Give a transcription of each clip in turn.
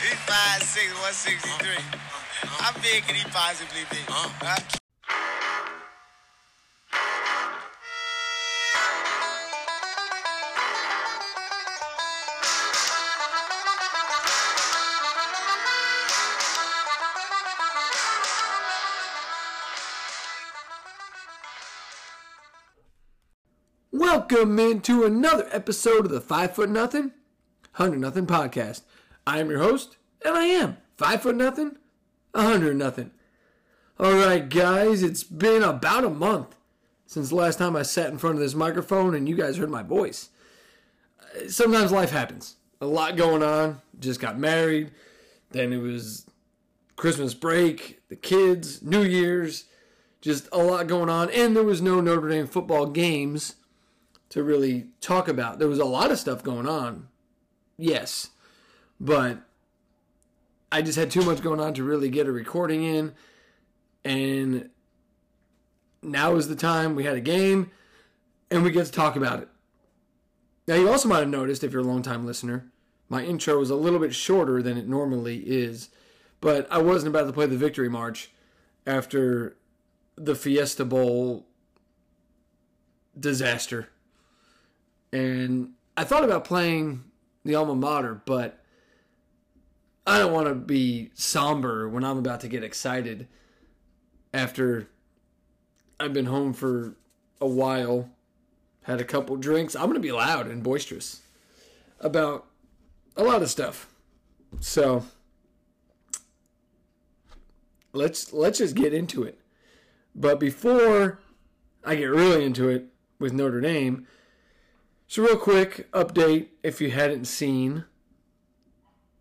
He's 5'6", 163. How big can he possibly be? Huh? Welcome into another episode of the Five Foot Nothing, Hundred Nothing podcast. I am your host, and I am Five Foot Nothing, a Hundred Nothing. All right, guys, it's been about a month since the last time I sat in front of this microphone and you guys heard my voice. Sometimes life happens. A lot going on. Just got married. Then it was Christmas break, the kids, New Year's, just a lot going on. And there was no Notre Dame football games to really talk about. There was a lot of stuff going on, yes, but I just had too much going on to really get a recording in. And now is the time. We had a game, and we get to talk about it. Now, you also might have noticed, if you're a long-time listener, my intro was a little bit shorter than it normally is, but I wasn't about to play the victory march after the Fiesta Bowl disaster and I thought about playing the alma mater, but I don't want to be somber when I'm about to get excited after I've been home for a while, had a couple drinks. I'm going to be loud and boisterous about a lot of stuff. So let's let's just get into it. But before I get really into it with Notre Dame, so, real quick update if you hadn't seen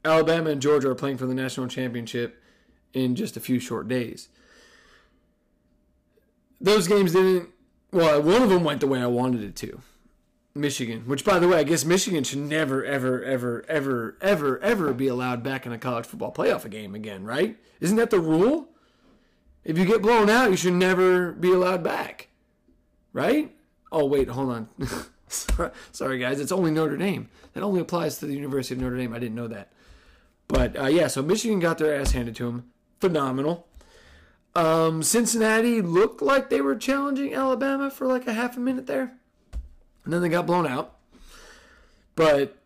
Alabama and Georgia are playing for the national championship in just a few short days. Those games didn't, well, one of them went the way I wanted it to. Michigan, which by the way, I guess Michigan should never, ever, ever, ever, ever, ever be allowed back in a college football playoff game again, right? Isn't that the rule? If you get blown out, you should never be allowed back, right? Oh, wait, hold on. Sorry, guys. It's only Notre Dame. That only applies to the University of Notre Dame. I didn't know that. But uh, yeah, so Michigan got their ass handed to them. Phenomenal. Um, Cincinnati looked like they were challenging Alabama for like a half a minute there. And then they got blown out. But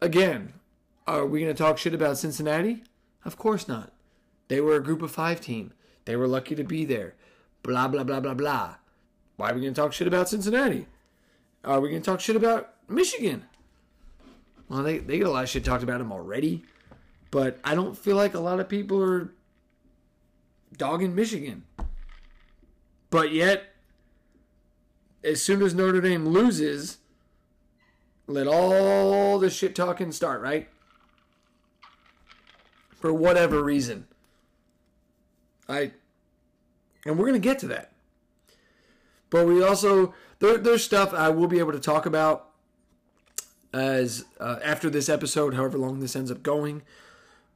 again, are we going to talk shit about Cincinnati? Of course not. They were a group of five team. They were lucky to be there. Blah, blah, blah, blah, blah. Why are we going to talk shit about Cincinnati? Are we going to talk shit about Michigan? Well, they, they get a lot of shit talked about them already. But I don't feel like a lot of people are dogging Michigan. But yet, as soon as Notre Dame loses, let all the shit talking start, right? For whatever reason. I and we're to get to that. But we also there, there's stuff I will be able to talk about as uh, after this episode, however long this ends up going.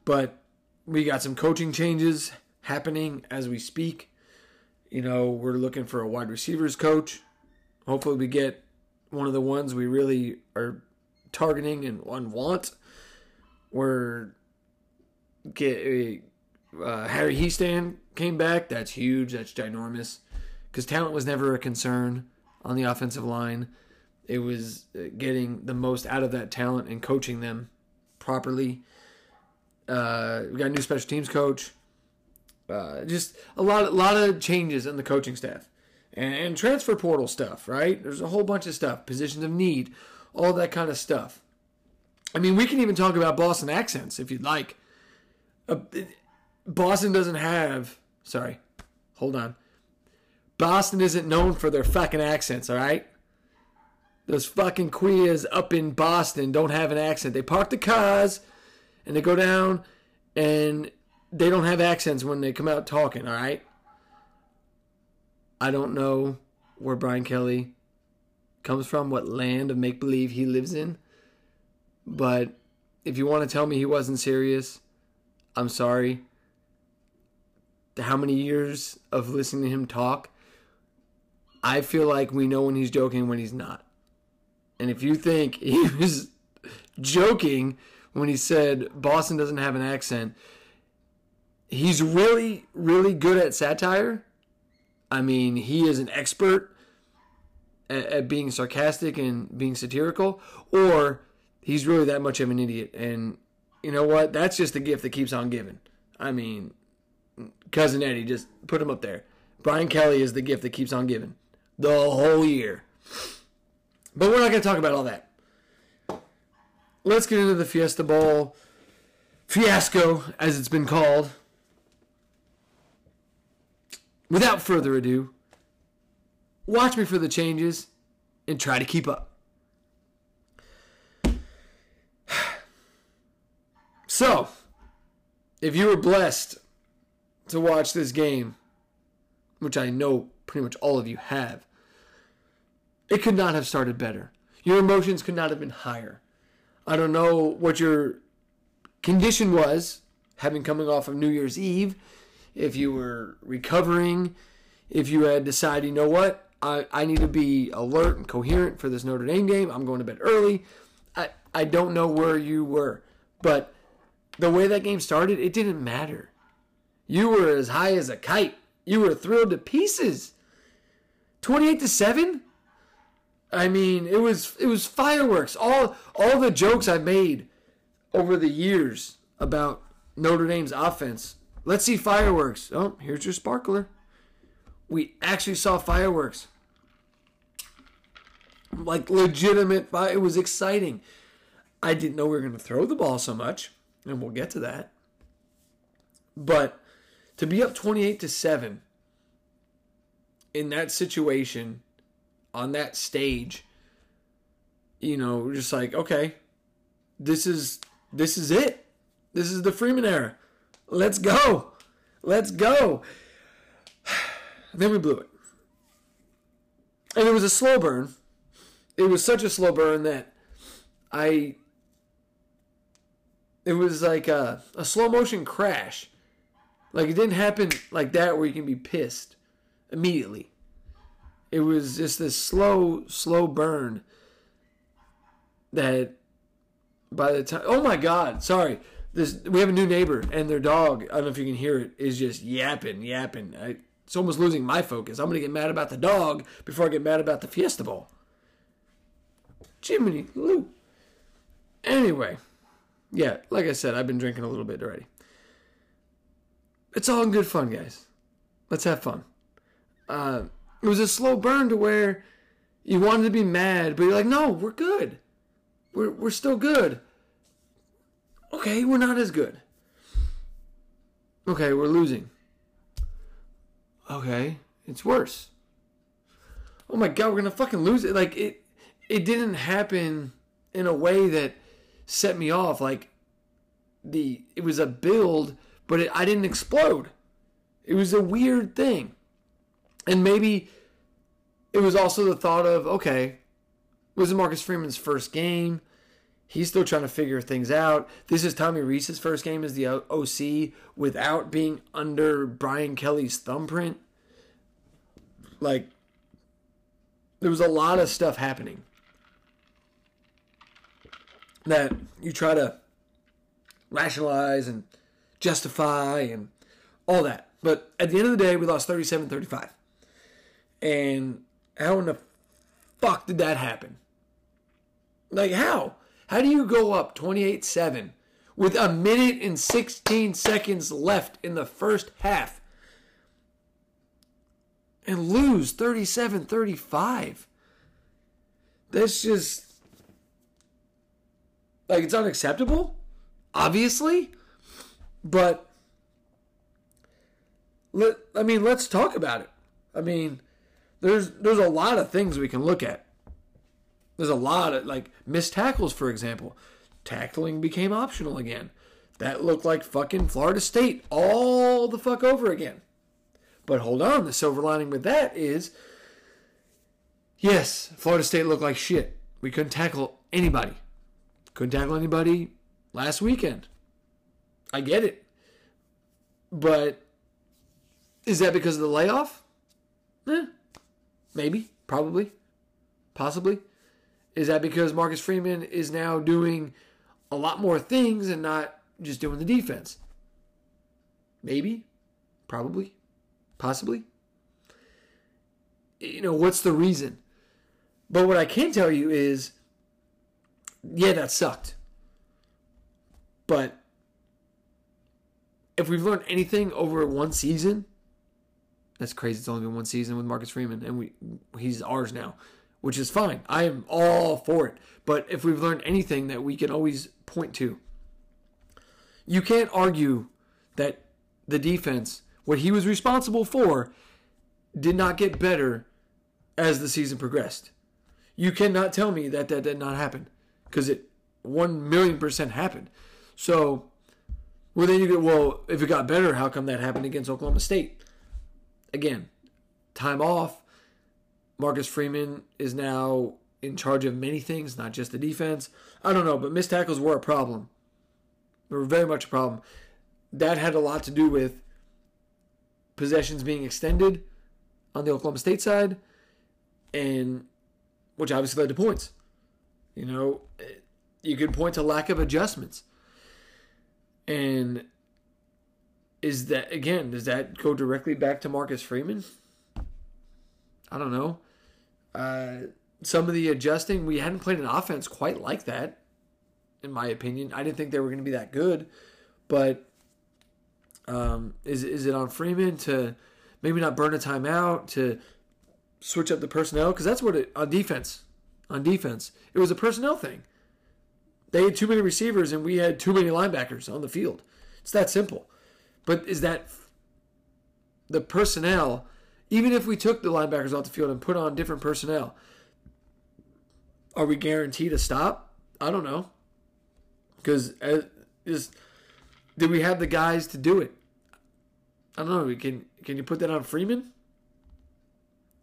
But we got some coaching changes happening as we speak. You know, we're looking for a wide receivers coach. Hopefully, we get one of the ones we really are targeting and, want. We're get uh, Harry Hiestand came back. That's huge. That's ginormous because talent was never a concern on the offensive line. It was uh, getting the most out of that talent and coaching them properly. Uh, we got a new special teams coach. Uh, just a lot, a lot of changes in the coaching staff and, and transfer portal stuff. Right? There's a whole bunch of stuff, positions of need, all that kind of stuff. I mean, we can even talk about Boston accents if you'd like. Uh, Boston doesn't have. Sorry, hold on. Boston isn't known for their fucking accents, all right? Those fucking queers up in Boston don't have an accent. They park the cars and they go down and they don't have accents when they come out talking, all right? I don't know where Brian Kelly comes from, what land of make believe he lives in. But if you want to tell me he wasn't serious, I'm sorry. How many years of listening to him talk I feel like we know when he's joking when he's not. And if you think he was joking when he said Boston doesn't have an accent. He's really, really good at satire. I mean, he is an expert at, at being sarcastic and being satirical, or he's really that much of an idiot. And you know what? That's just the gift that keeps on giving. I mean, cousin Eddie, just put him up there. Brian Kelly is the gift that keeps on giving the whole year. But we're not going to talk about all that. Let's get into the Fiesta Bowl fiasco, as it's been called. Without further ado, watch me for the changes and try to keep up. So, if you were blessed to watch this game, which I know pretty much all of you have, it could not have started better. Your emotions could not have been higher. I don't know what your condition was, having coming off of New Year's Eve, if you were recovering, if you had decided, you know what, I, I need to be alert and coherent for this Notre Dame game. I'm going to bed early. I, I don't know where you were, but the way that game started, it didn't matter. You were as high as a kite. You were thrilled to pieces. 28 to 7? I mean, it was it was fireworks. All all the jokes I made over the years about Notre Dame's offense. Let's see fireworks. Oh, here's your sparkler. We actually saw fireworks. Like legitimate fire. It was exciting. I didn't know we were going to throw the ball so much and we'll get to that. But to be up 28 to 7 in that situation on that stage, you know, just like, okay, this is this is it. This is the Freeman era. Let's go. Let's go. then we blew it. And it was a slow burn. It was such a slow burn that I it was like a, a slow motion crash. Like it didn't happen like that where you can be pissed immediately. It was just this slow, slow burn that by the time oh my god, sorry. This we have a new neighbor and their dog, I don't know if you can hear it, is just yapping, yapping. I, it's almost losing my focus. I'm gonna get mad about the dog before I get mad about the Fiesta Bowl. Jiminy Lou. Anyway. Yeah, like I said, I've been drinking a little bit already. It's all in good fun, guys. Let's have fun. Uh, it was a slow burn to where you wanted to be mad, but you're like, no, we're good. We're, we're still good. Okay, we're not as good. Okay, we're losing. Okay, it's worse. Oh my god, we're gonna fucking lose it. Like it it didn't happen in a way that set me off. Like the it was a build, but it, I didn't explode. It was a weird thing, and maybe it was also the thought of okay, it was Marcus Freeman's first game. He's still trying to figure things out. This is Tommy Rees's first game as the OC without being under Brian Kelly's thumbprint. Like, there was a lot of stuff happening that you try to rationalize and justify and all that. But at the end of the day, we lost 37 35. And how in the fuck did that happen? Like, how? How do you go up 28 7 with a minute and 16 seconds left in the first half and lose 37 35? That's just like it's unacceptable, obviously, but let I mean let's talk about it. I mean, there's there's a lot of things we can look at. There's a lot of like missed tackles, for example. Tackling became optional again. That looked like fucking Florida State all the fuck over again. But hold on, the silver lining with that is yes, Florida State looked like shit. We couldn't tackle anybody. Couldn't tackle anybody last weekend. I get it. But is that because of the layoff? Eh, maybe, probably, possibly. Is that because Marcus Freeman is now doing a lot more things and not just doing the defense. Maybe, probably, possibly. You know, what's the reason? But what I can tell you is yeah, that sucked. But if we've learned anything over one season, that's crazy. It's only been one season with Marcus Freeman, and we he's ours now, which is fine. I am all for it. But if we've learned anything that we can always point to, you can't argue that the defense, what he was responsible for, did not get better as the season progressed. You cannot tell me that that did not happen because it one million percent happened. So, well, then you get well. If it got better, how come that happened against Oklahoma State? Again, time off. Marcus Freeman is now in charge of many things, not just the defense. I don't know, but missed tackles were a problem. They were very much a problem. That had a lot to do with possessions being extended on the Oklahoma State side, and which obviously led to points. You know, you could point to lack of adjustments. And is that again, does that go directly back to Marcus Freeman? I don't know. Uh, some of the adjusting, we hadn't played an offense quite like that, in my opinion. I didn't think they were going to be that good, but um, is is it on Freeman to maybe not burn a timeout to switch up the personnel because that's what it on defense on defense. It was a personnel thing. They had too many receivers and we had too many linebackers on the field. It's that simple. But is that the personnel, even if we took the linebackers off the field and put on different personnel, are we guaranteed a stop? I don't know. Because uh, is do we have the guys to do it? I don't know. Can can you put that on Freeman?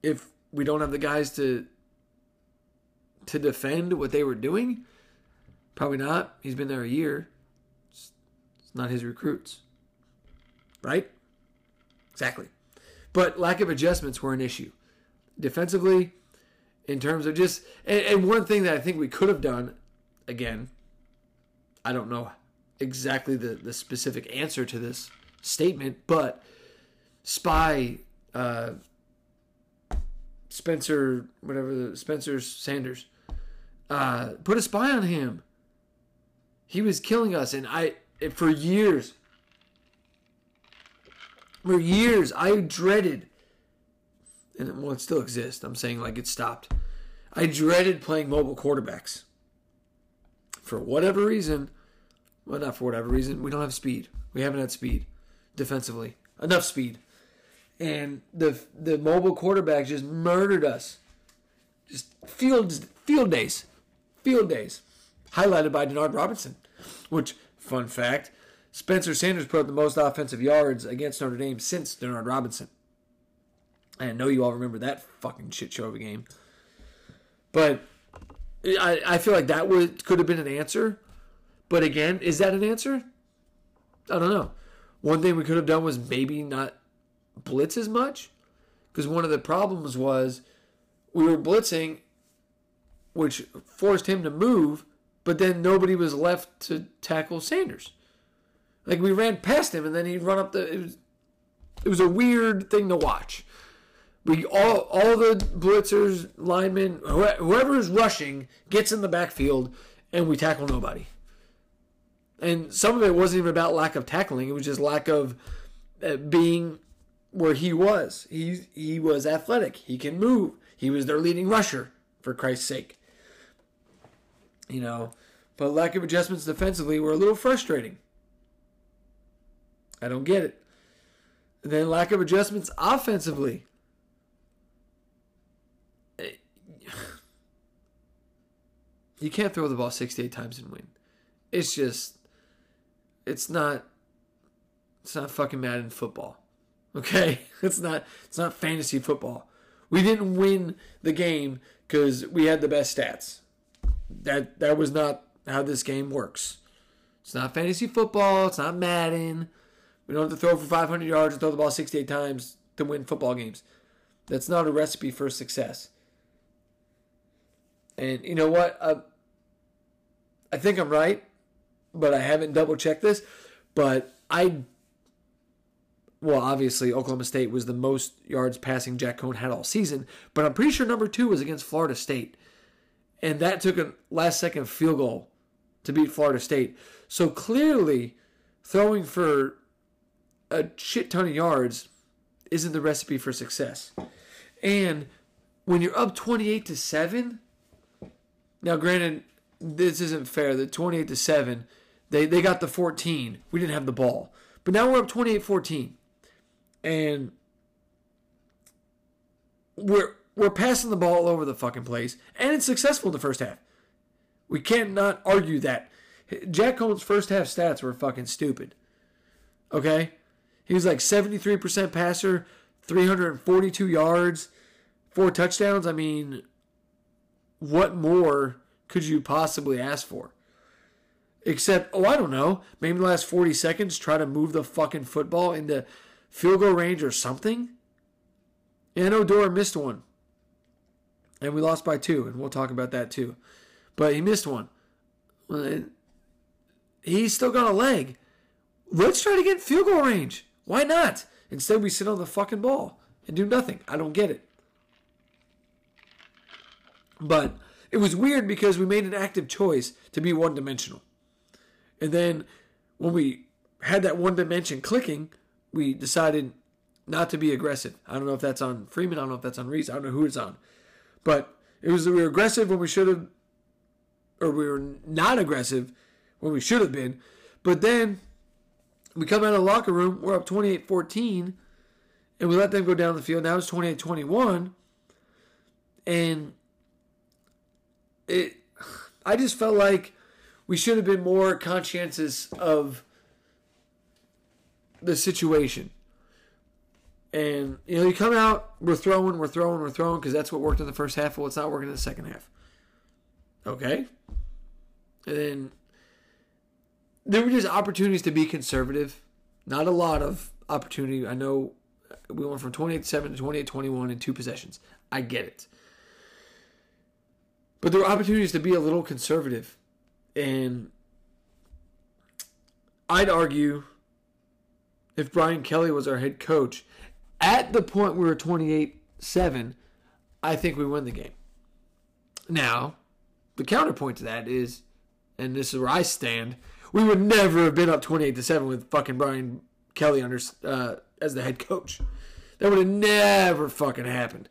If we don't have the guys to to defend what they were doing? Probably not. He's been there a year. It's, not his recruits. Right? Exactly. But lack of adjustments were an issue. Defensively, in terms of just. And, and one thing that I think we could have done, again, I don't know exactly the, the specific answer to this statement, but Spy, uh, Spencer, whatever the Spencer Sanders, uh, put a spy on him. He was killing us, and I for years, for years, I dreaded, and well, it still exists. I'm saying like it stopped. I dreaded playing mobile quarterbacks. For whatever reason, well, not for whatever reason, we don't have speed. We haven't had speed defensively. Enough speed. And the the mobile quarterback just murdered us. Just field field days field days, highlighted by Denard Robinson. Which, fun fact, Spencer Sanders put up the most offensive yards against Notre Dame since Denard Robinson. I know you all remember that fucking shit show of a game. But I, I feel like that would could have been an answer. But again, is that an answer? I don't know. One thing we could have done was maybe not blitz as much. Because one of the problems was we were blitzing which forced him to move, but then nobody was left to tackle Sanders. Like we ran past him, and then he'd run up the. It was, it was a weird thing to watch. We all all the blitzers, linemen, whoever is rushing gets in the backfield, and we tackle nobody. And some of it wasn't even about lack of tackling; it was just lack of uh, being where he was. He he was athletic. He can move. He was their leading rusher, for Christ's sake you know, but lack of adjustments defensively were a little frustrating. I don't get it. Then lack of adjustments offensively. You can't throw the ball 68 times and win. It's just it's not it's not fucking Madden football. Okay? It's not it's not fantasy football. We didn't win the game cuz we had the best stats that that was not how this game works. It's not fantasy football. It's not Madden. We don't have to throw for 500 yards and throw the ball 68 times to win football games. That's not a recipe for success. And you know what? Uh, I think I'm right. but I haven't double checked this. But I, well, obviously Oklahoma State was the most yards passing Jack Coan had all season, but I'm pretty sure number two was against Florida State, and that took a last second field goal to beat Florida State. So clearly, throwing for a shit ton of yards isn't the recipe for success. And when you're up 28 to 7, now granted this isn't fair. The 28 to 7, they they got the 14. We didn't have the ball. But now we're up 28-14. And we're we're passing the ball all over the fucking place and it's successful in the first half. We can't argue that. Jack Coan's first half stats were fucking stupid. Okay? He was like 73% passer, 342 yards, four touchdowns. I mean, what more could you possibly ask for? Except, oh, I don't know, maybe the last 40 seconds try to move the fucking football into field goal range or something? And Odora missed one. And we lost by two, and we'll talk about that too. But he missed one. He's still got a leg. Let's try to get field goal range. Why not? Instead, we sit on the fucking ball and do nothing. I don't get it. But it was weird because we made an active choice to be one dimensional. And then when we had that one dimension clicking, we decided not to be aggressive. I don't know if that's on Freeman. I don't know if that's on Rees. I don't know who it's on. But it was that we were aggressive when we should have, or we were not aggressive when we should have been. But then we come out of the locker room, we're up 28 14, and we let them go down the field. Now it's 28 21. And it, I just felt like we should have been more conscientious of the situation. And you know, you come out, we're throwing, we're throwing, we're throwing because that's what worked in the first half. Well, it's not working in the second half. Okay, and then there were just opportunities to be conservative. Not a lot of opportunity. I know we went from 28 7 to 28 21 in two possessions. I get it. But there were opportunities to be a little conservative. And I'd argue if Brian Kelly was our head coach, at the point we were 28 7, I think we win the game. Now, the counterpoint to that is, and this is where I stand, we would never have been up 28 to 7 with fucking Brian Kelly under, uh, as the head coach. That would have never fucking happened.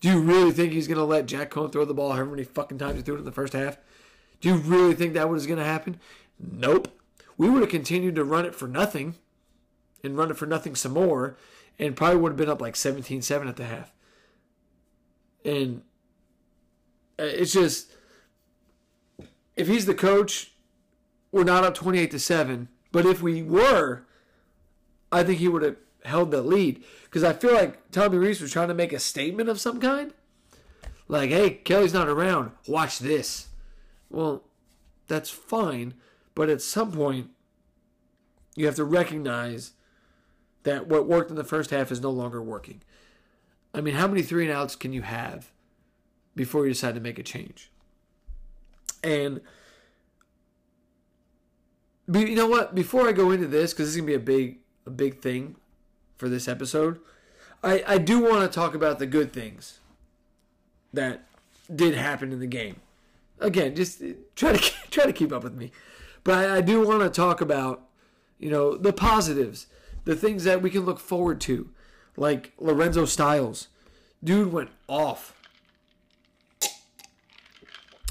Do you really think he's going to let Jack Coan throw the ball however many fucking times he threw it in the first half? Do you really think that was going to happen? Nope. We would have continued to run it for nothing and run it for nothing some more and probably would have been up like 17 7 at the half. And uh, it's just, if he's the coach, we're not up 28 to 7. But if we were, I think he would have held the lead because I feel like Tommy Rees was trying to make a statement of some kind. Like, hey, Kelly's not around. Watch this. Well, that's fine, but at some point, you have to recognize that what worked in the first half is no longer working. I mean, how many three and outs can you have before you decide to make a change? And you know what? Before I go into this, because this is gonna be a big, a big thing for this episode, I I do want to talk about the good things that did happen in the game. Again, just eh, try to try to keep up with me, but I, I do want to talk about you know the positives, the things that we can look forward to, like Lorenzo Styles, dude went off.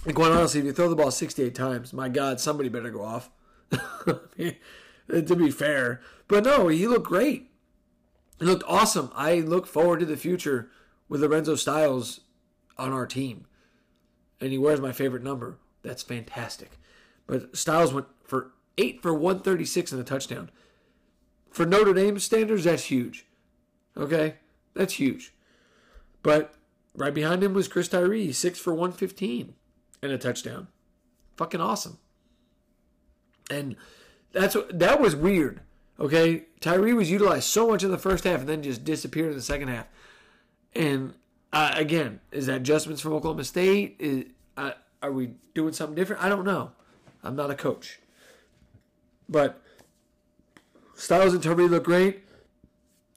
And quite honestly, if you throw the ball 68 times, my God, somebody better go off. to be fair. But no, he looked great. He looked awesome. I look forward to the future with Lorenzo Styles on our team. And he wears my favorite number. That's fantastic. But Styles went for 8 for 136 and a touchdown. For Notre Dame standards, that's huge. Okay? That's huge. But right behind him was Chris Tyree, 6 for 115 and a touchdown. Fucking awesome. And that's what that was weird. Okay, Tyree was utilized so much in the first half and then just disappeared in the second half. And uh, again, is that adjustments from Oklahoma State? Is, uh, are we doing something different? I don't know. I'm not a coach, But Styles and Tyree look great.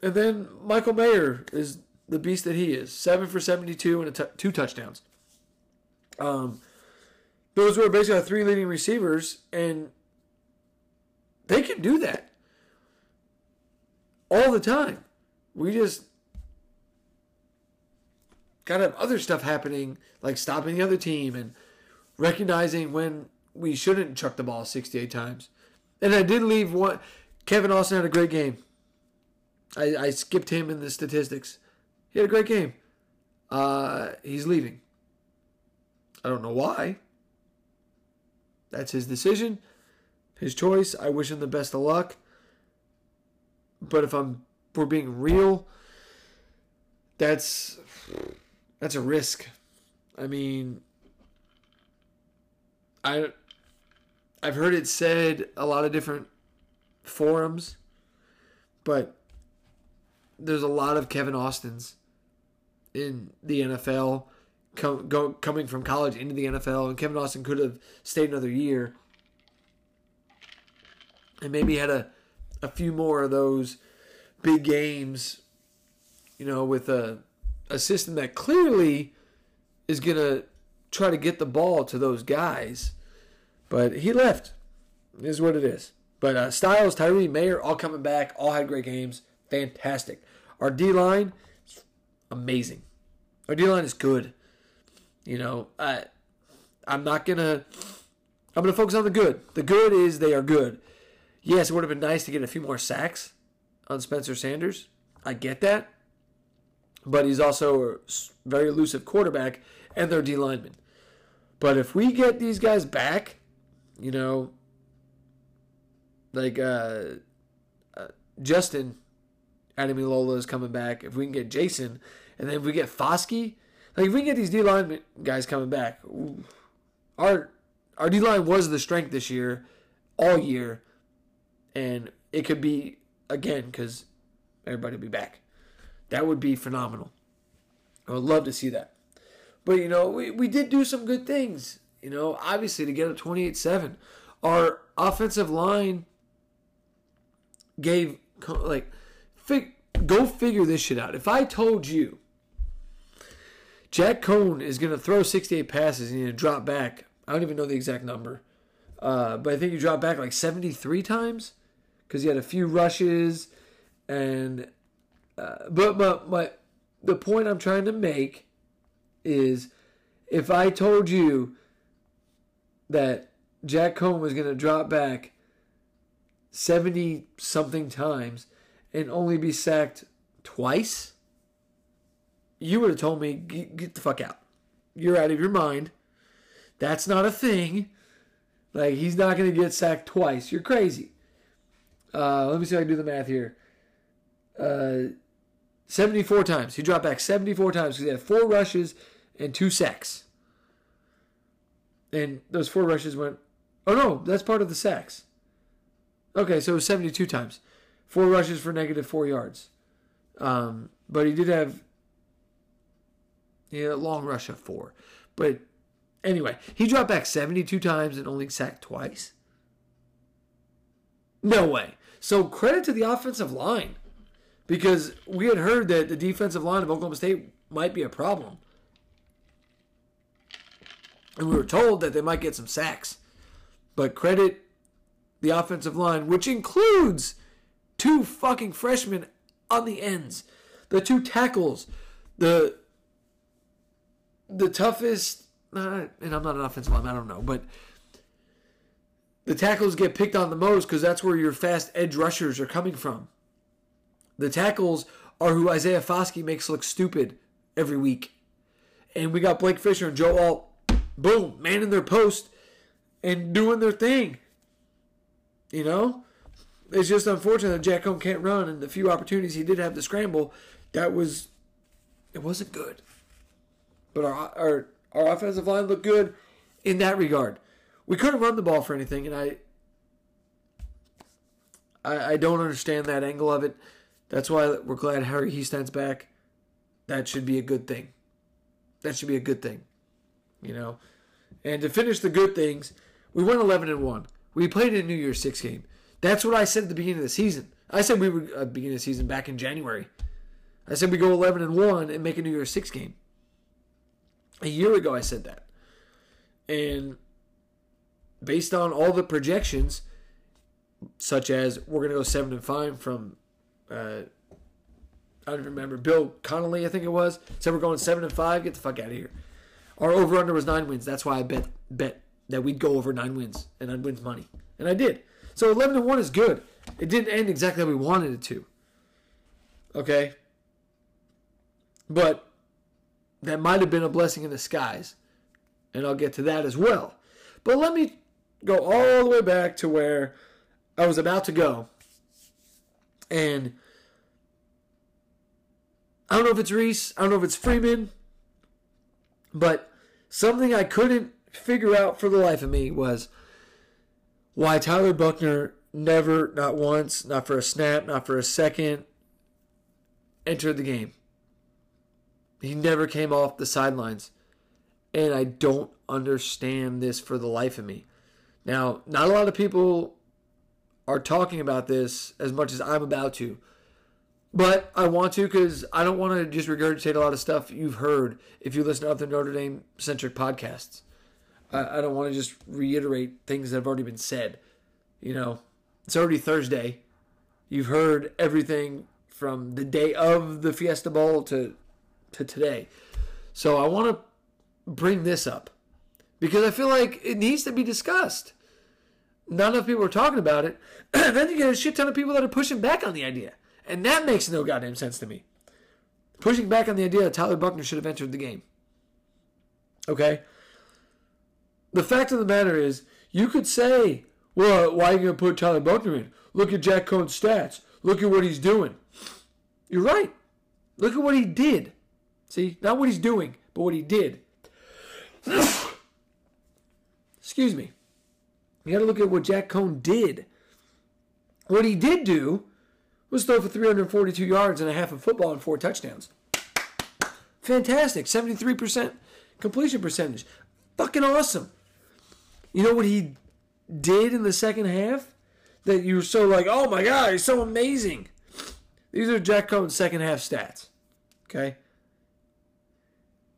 And then Michael Mayer is the beast that he is. Seven for 72 and two touchdowns. Um, those were basically our three leading receivers, and they can do that all the time. We just got to have other stuff happening, like stopping the other team and recognizing when we shouldn't chuck the ball 68 times. And I did leave one. Kevin Austin had a great game. I, I skipped him in the statistics. He had a great game. Uh, he's leaving. I don't know why. That's his decision, his choice. I wish him the best of luck. But if I'm we're being real, that's that's a risk. I mean, I I've heard it said a lot of different forums, but there's a lot of Kevin Austins in the NFL com- go, coming from college into the NFL, and Kevin Austin could have stayed another year and maybe had a, a few more of those big games, you know, with a, a system that clearly is going to try to get the ball to those guys. But he left, is what it is. But uh, Styles, Tyree, Mayer, all coming back, all had great games. Fantastic. Our D line, amazing. Our D line is good. You know, I, I'm not gonna. I'm gonna focus on the good. The good is they are good. Yes, it would have been nice to get a few more sacks on Spencer Sanders. I get that, but he's also a very elusive quarterback, and they're D linemen. But if we get these guys back, you know, like uh, uh, Justin Ademilola is coming back. If we can get Jason, and then if we get Foskey, like if we get these D line guys coming back, our our D line was the strength this year, all year, and it could be again because everybody will be back. That would be phenomenal. I would love to see that. But you know, we, we did do some good things. You know, obviously to get up 28-7. Our offensive line gave like fig, go figure this shit out. If I told you Jack Coan is going to throw 68 passes and to drop back, I don't even know the exact number, uh, but I think he dropped back like 73 times because he had a few rushes and uh, but but but the point I'm trying to make is if I told you that Jack Coan was going to drop back 70 something times and only be sacked twice, you would have told me, get the fuck out. You're out of your mind. That's not a thing. Like, he's not going to get sacked twice. You're crazy. Uh, let me see if I can do the math here. Uh, 74 times. He dropped back 74 times because he had four rushes and two sacks. And those four rushes went. Oh no, that's part of the sacks. Okay, so it was 72 times. Four rushes for negative four yards. Um, but he did have yeah, a long rush of four. But anyway, he dropped back 72 times and only sacked twice. No way. So credit to the offensive line because we had heard that the defensive line of Oklahoma State might be a problem. And we were told that they might get some sacks. But credit the offensive line, which includes two fucking freshmen on the ends, the two tackles, the the toughest. Uh, and I'm not an offensive lineman, I don't know, but the tackles get picked on the most because that's where your fast edge rushers are coming from. The tackles are who Isaiah Foskey makes look stupid every week. And we got Blake Fisher and Joe Alt, boom, manning their post and doing their thing. You know? It's just unfortunate that Jack Coan can't run, and the few opportunities he did have to scramble, that was, it wasn't good. But our, our, our offensive line looked good in that regard. We couldn't run the ball for anything, and I, I, I don't understand that angle of it. That's why we're glad Harry Hiestand's back. That should be a good thing. That should be a good thing, you know. And to finish the good things, we went 11 and one. We played in a New Year's Six game, That's what I said at the beginning of the season. I said we would uh, the season back in January. I said we go 11 and 1 and make a New Year's 6 game. A year ago I said that. And based on all the projections such as we're going to go 7 and 5 from uh, I don't remember Bill Connelly I think it was said we're going 7 and 5 get the fuck out of here. Our over under was 9 wins. That's why I bet bet that we'd go over 9 wins and I'd win money. And I did. So 11 and 1 is good. It didn't end exactly how we wanted it to. Okay? But that might have been a blessing in disguise. And I'll get to that as well. But let me go all the way back to where I was about to go. And I don't know if it's Rees, I don't know if it's Freeman, but something I couldn't figure out for the life of me was why Tyler Buchner never, not once, not for a snap, not for a second, entered the game. He never came off the sidelines. And I don't understand this for the life of me. Now, not a lot of people are talking about this as much as I'm about to. But I want to because I don't want to just regurgitate a lot of stuff you've heard if you listen to other Notre Dame centric podcasts. I, I don't want to just reiterate things that have already been said. You know, it's already Thursday. You've heard everything from the day of the Fiesta Bowl to to today. So I want to bring this up because I feel like it needs to be discussed. Not enough people are talking about it. and then you get a shit ton of people that are pushing back on the idea. And that makes no goddamn sense to me. Pushing back on the idea that Tyler Buchner should have entered the game. Okay? The fact of the matter is, you could say, well, why are you going to put Tyler Buchner in? Look at Jack Coan's stats. Look at what he's doing. You're right. Look at what he did. See, not what he's doing, but what he did. Excuse me. You got to look at what Jack Coan did. What he did do was throw for 342 yards and a half of football and four touchdowns. Fantastic. 73% completion percentage. Fucking awesome. You know what he did in the second half? That you were so like, oh my God, he's so amazing. These are Jack Coan's second half stats. Okay?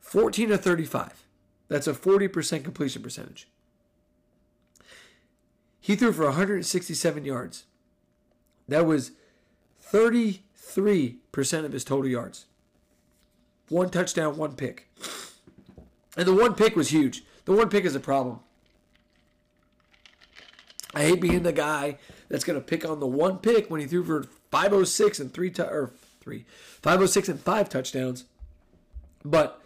14 to 35. That's a 40% completion percentage. He threw for 167 yards. That was 33% of his total yards. One touchdown, one pick. And the one pick was huge. The one pick is a problem. I hate being the guy that's going to pick on the one pick when he threw for 506 and three tu- or three 506 and five touchdowns. But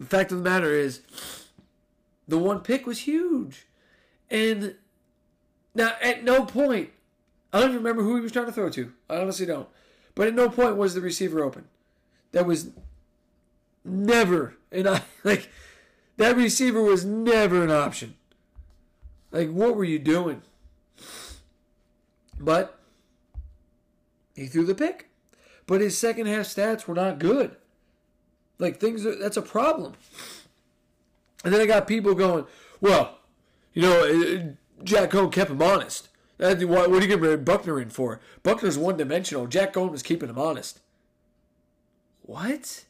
the fact of the matter is the one pick was huge. And now, at no point, I don't even remember who he was trying to throw to. I honestly don't. But at no point was the receiver open. That was never, and I like that receiver was never an option. Like, what were you doing? But he threw the pick. But his second half stats were not good. Like things are, that's a problem. And then I got people going, well, you know, uh, Jack Coan kept him honest. What, are you going to bring Buchner in for? Buchner's one dimensional. Jack Coan was keeping him honest. What?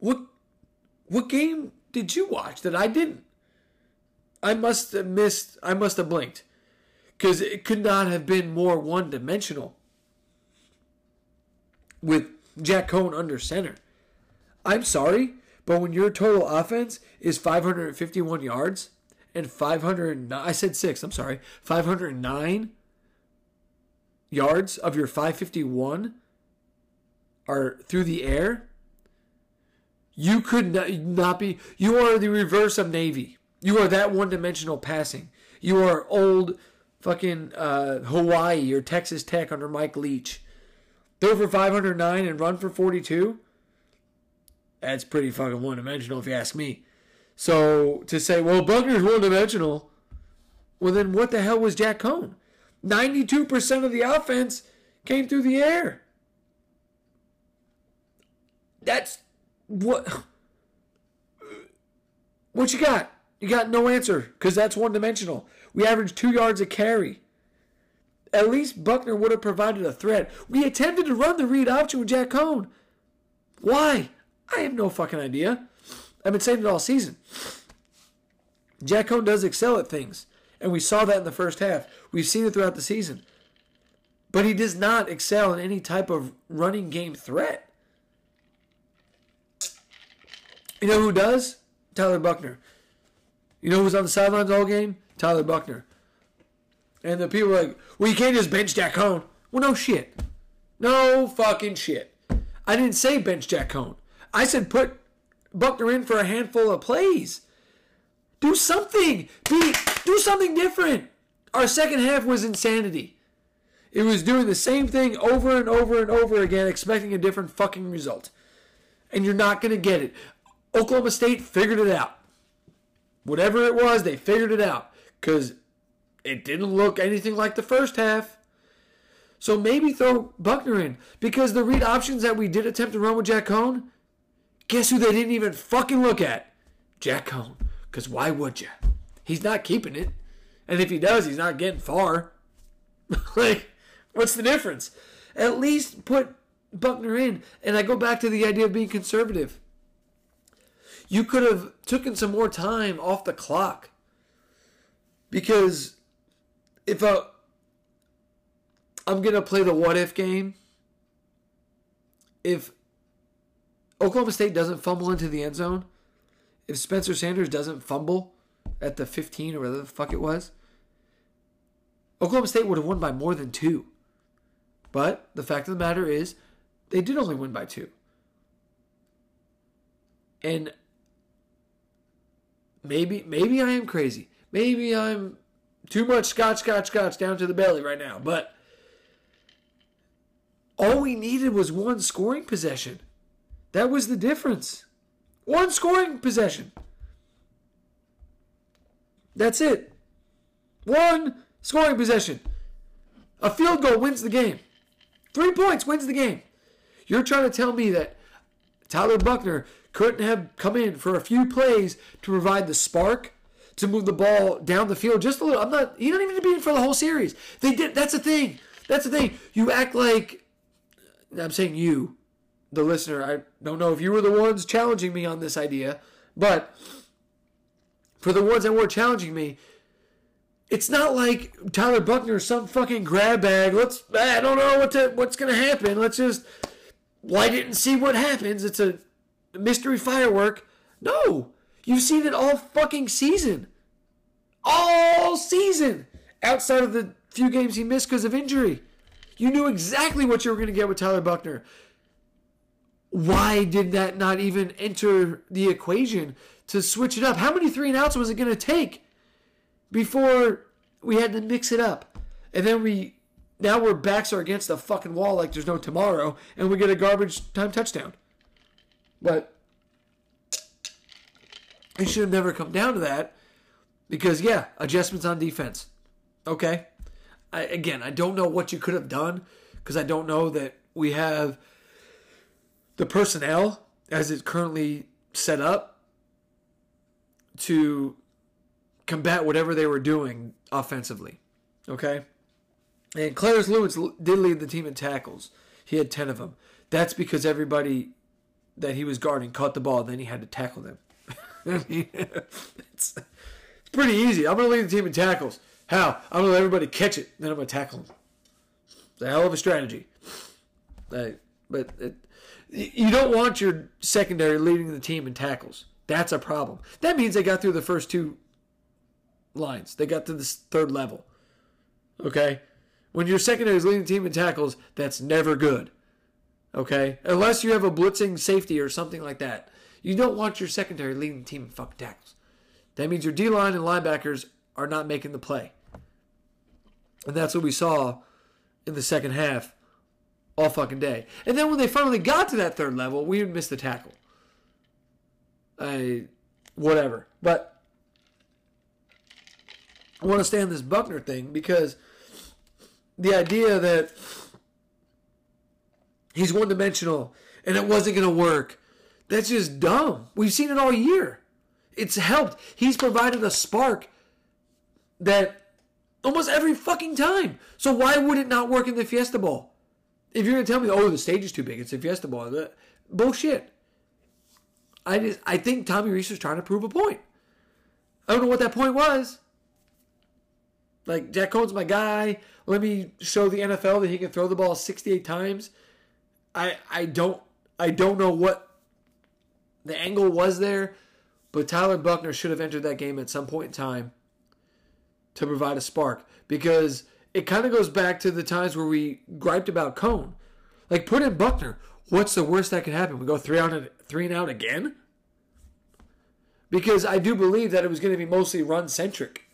What? What game did you watch that I didn't? I must have missed. I must have blinked, because it could not have been more one dimensional. With Jack Coan under center. I'm sorry, but when your total offense is 551 yards and 509, I said six, I'm sorry, 509 yards of your 551 are through the air, you could not, not be, you are the reverse of Navy. You are that one dimensional passing. You are old fucking uh, Hawaii or Texas Tech under Mike Leach. Throw for 509 and run for 42 that's pretty fucking one dimensional if you ask me. So to say, well, Buchner's one dimensional, well, then what the hell was Jack Coan? 92% of the offense came through the air. That's what. What you got? You got no answer because that's one dimensional. We averaged two yards a carry. At least Buckner would have provided a threat. We attempted to run the read option with Jack Coan. Why? I have no fucking idea. I've been saying it all season. Jack Coan does excel at things, and we saw that in the first half. We've seen it throughout the season. But he does not excel in any type of running game threat. You know who does? Tyler Buchner. You know who's on the sidelines all game? Tyler Buchner. And the people are like, well, you can't just bench Jack Coan. Well, no shit. No fucking shit. I didn't say bench Jack Coan. I said put Buchner in for a handful of plays. Do something. Be do something different. Our second half was insanity. It was doing the same thing over and over and over again, expecting a different fucking result. And you're not going to get it. Oklahoma State figured it out. Whatever it was, they figured it out. Because it didn't look anything like the first half. So maybe throw Buchner in. Because the read options that we did attempt to run with Jack Coan, guess who they didn't even fucking look at? Jack Coan. Because why would you? He's not keeping it. And if he does, he's not getting far. like, what's the difference? At least put Buchner in. And I go back to the idea of being conservative. You could have taken some more time off the clock. Because if a I'm gonna play the what if game. If Oklahoma State doesn't fumble into the end zone, if Spencer Sanders doesn't fumble at the 15 or whatever the fuck it was, Oklahoma State would have won by more than two. But the fact of the matter is, they did only win by two. And maybe maybe I am crazy. Maybe I'm too much scotch, scotch, scotch down to the belly right now. But all we needed was one scoring possession. That was the difference. One scoring possession. That's it. One scoring possession. A field goal wins the game. Three points wins the game. You're trying to tell me that Tyler Buchner couldn't have come in for a few plays to provide the spark to move the ball down the field just a little. I'm not. He don't even be in for the whole series. They did. That's the thing. That's the thing. You act like. I'm saying you, the listener. I don't know if you were the ones challenging me on this idea, but for the ones that were challenging me, it's not like Tyler Buchner some fucking grab bag. Let's. I don't know what to, what's gonna happen. Let's just light it and see what happens. It's a mystery firework. No, You've seen it all fucking season. All season. Outside of the few games he missed because of injury. You knew exactly what you were to get with Tyler Buchner. Why did that not even enter the equation to switch it up? How many three and outs was it going to take before we had to mix it up? And then we now we're backs are against the fucking wall like there's no tomorrow, and we get a garbage time touchdown. But it should have never come down to that because, yeah, adjustments on defense. Okay. I, again, I don't know what you could have done because I don't know that we have the personnel as it's currently set up to combat whatever they were doing offensively. Okay. And Clarence Lewis did lead the team in tackles. He had 10 of them. That's because everybody that he was guarding caught the ball, then he had to tackle them. it's, it's pretty easy. I'm going to lead the team in tackles. How? I'm going to let everybody catch it, then I'm going to tackle them. It's a hell of a strategy. Uh, but it, you don't want your secondary leading the team in tackles. That's a problem. That means they got through the first two lines. They got to the third level. Okay? When your secondary is leading the team in tackles, that's never good. Okay? Unless you have a blitzing safety or something like that. You don't want your secondary leading the team in fucking tackles. That means your D line and linebackers are not making the play. And that's what we saw in the second half all fucking day. And then when they finally got to that third level, we missed the tackle. I whatever. But I want to stay on this Buchner thing because the idea that he's one dimensional and it wasn't going to work that's just dumb. We've seen it all year. It's helped. He's provided a spark that almost every fucking time. So why would it not work in the Fiesta Bowl? If you're gonna tell me, oh, the stage is too big, it's a Fiesta Bowl, bullshit. I just I think Tommy Rees was trying to prove a point. I don't know what that point was. Like Jack Coan's my guy. Let me show the NFL that he can throw the ball 68 times. I I don't I don't know what the angle was there, but Tyler Buchner should have entered that game at some point in time to provide a spark because it kind of goes back to the times where we griped about Coan. Like put in Buchner. What's the worst that could happen? We go three out and three and out again? Because I do believe that it was going to be mostly run centric.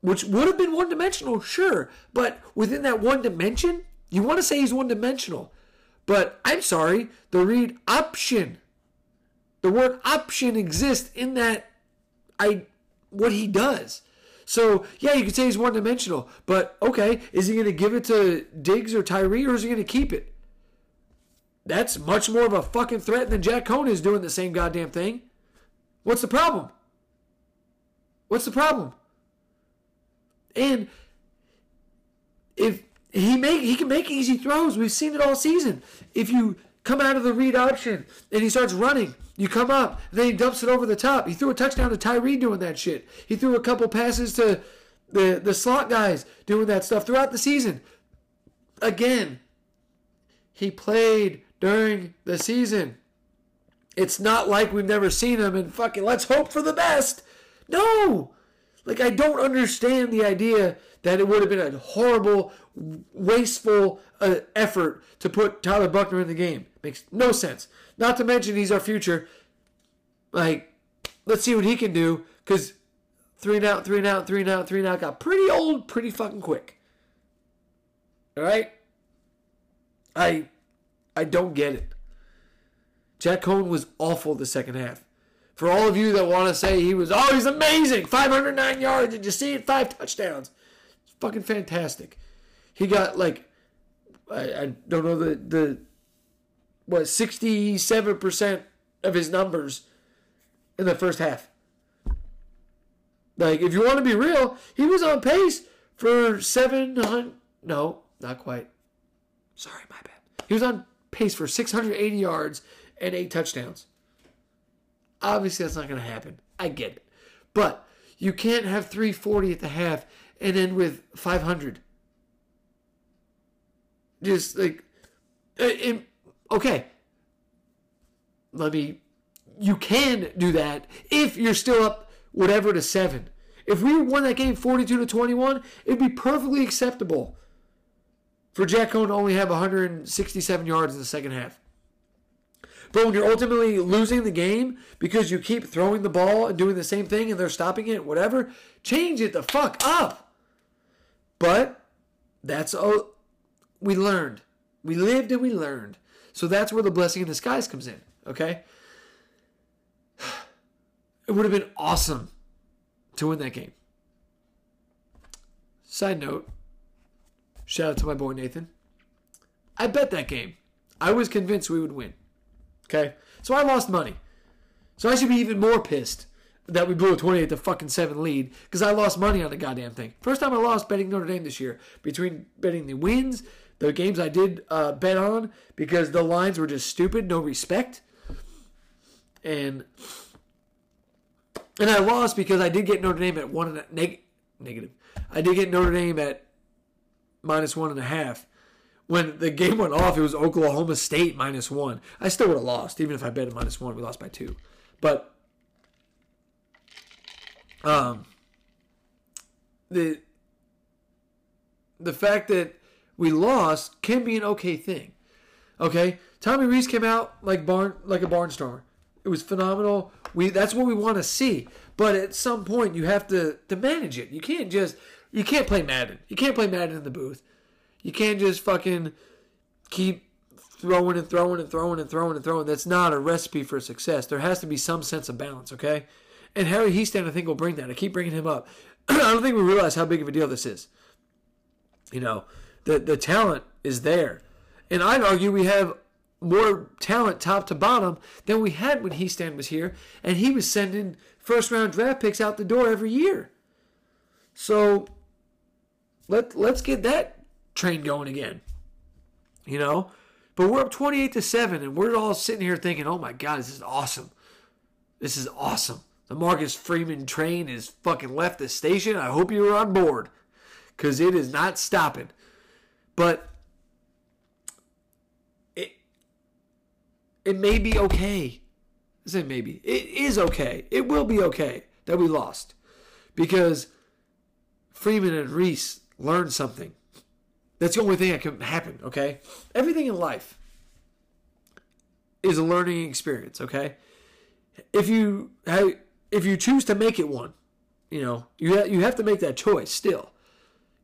Which would have been one dimensional, sure. But within that one dimension, you want to say he's one dimensional. But I'm sorry, the read option. The word option exists in that I what he does. So yeah, you could say he's one dimensional, but okay, is he going to give it to Diggs or Tyree, or is he going to keep it? That's much more of a fucking threat than Jack Coan is doing the same goddamn thing. What's the problem? What's the problem? And if he make he can make easy throws, we've seen it all season. If you come out of the read option and he starts running, you come up, and then he dumps it over the top. He threw a touchdown to Tyree doing that shit. He threw a couple passes to the the slot guys doing that stuff throughout the season. Again, he played during the season. It's not like we've never seen him and fucking let's hope for the best. No! Like, I don't understand the idea that it would have been a horrible, wasteful uh, effort to put Tyler Buchner in the game. Makes no sense. Not to mention, he's our future. Like, let's see what he can do because three and out, three and out, three and out, three and out got pretty old pretty fucking quick. All right? I I don't get it. Jack Coan was awful the second half. For all of you that want to say he was, oh, he's amazing, 509 yards. Did you see it? Five touchdowns. It's fucking fantastic. He got like, I, I don't know the the what 67 percent of his numbers in the first half. Like, if you want to be real, he was on pace for 700. No, not quite. Sorry, my bad. He was on pace for 680 yards and eight touchdowns. Obviously, that's not going to happen. I get it. But you can't have 340 at the half and end with 500. Just like, it, uh, okay. Let me, you can do that if you're still up whatever to seven. If we won that game 42 to 21, it'd be perfectly acceptable for Jack to only have 167 yards in the second half. But when you're ultimately losing the game because you keep throwing the ball and doing the same thing and they're stopping it, whatever, change it the fuck up. But that's all we learned. We lived and we learned. So that's where the blessing in disguise comes in, okay? It would have been awesome to win that game. Side note, shout out to my boy Nathan. I bet that game. I was convinced we would win. Okay? So I lost money. So I should be even more pissed that we blew a 28 to fucking 7 lead because I lost money on the goddamn thing. First time I lost betting Notre Dame this year between betting the wins, the games I did uh, bet on because the lines were just stupid, no respect. And and I lost because I did get Notre Dame at one and a, neg- negative. I did get Notre Dame at minus one and a half when the game went off, it was Oklahoma State minus one. I still would have lost, even if I bet minus one. We lost by two. But um, the the fact that we lost can be an okay thing. Okay, Tommy Rees came out like barn like a barnstormer. It was phenomenal. We that's what we want to see. But at some point, you have to to manage it. You can't just you can't play Madden. You can't play Madden in the booth. You can't just fucking keep throwing and throwing and throwing and throwing and throwing. That's not a recipe for success. There has to be some sense of balance, okay? And Harry Hiestand, I think, will bring that. I keep bringing him up. I don't think we realize how big of a deal this is. You know, the the talent is there, and I'd argue we have more talent top to bottom than we had when Hiestand was here, and he was sending first round draft picks out the door every year. So Let let's get that train going again. You know? But we're up 28 to 7 and we're all sitting here thinking, "Oh my god, this is awesome. This is awesome. The Marcus Freeman train is fucking left the station. I hope you were on board cuz it is not stopping." But it it may be okay. I say maybe. It is okay. It will be okay that we lost. Because Freeman and Rees learned something. That's the only thing that can happen, okay? Everything in life is a learning experience, okay? If you have, if you choose to make it one, you know, you ha- you have to make that choice still.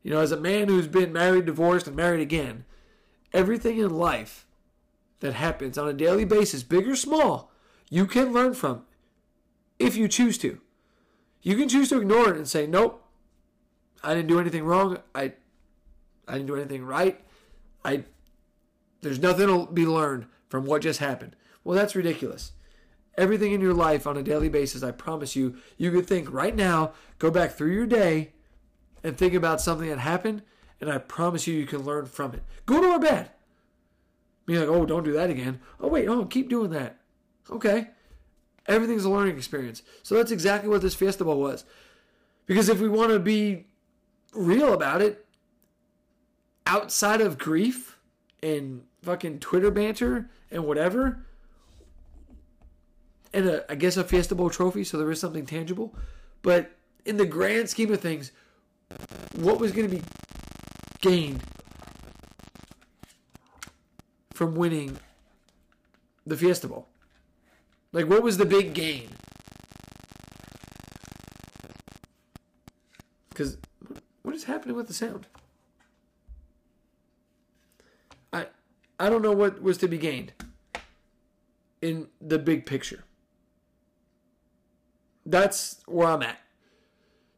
You know, as a man who's been married, divorced, and married again, everything in life that happens on a daily basis, big or small, you can learn from if you choose to. You can choose to ignore it and say, "Nope, I didn't do anything wrong. I I didn't do anything right. I there's nothing to be learned from what just happened." Well, that's ridiculous. Everything in your life on a daily basis, I promise you, you could think right now, go back through your day and think about something that happened, and I promise you, you can learn from it. Go to our bed. Be like, oh, don't do that again. Oh, wait, oh, keep doing that. Okay. Everything's a learning experience. So that's exactly what this Fiesta Bowl was. Because if we want to be real about it, outside of grief and fucking Twitter banter and whatever, and a, I guess a Fiesta Bowl trophy, so there is something tangible. But in the grand scheme of things, what was going to be gained from winning the Fiesta Bowl? Like, what was the big gain? Because what is happening with the sound? I I don't know what was to be gained in the big picture. That's where I'm at.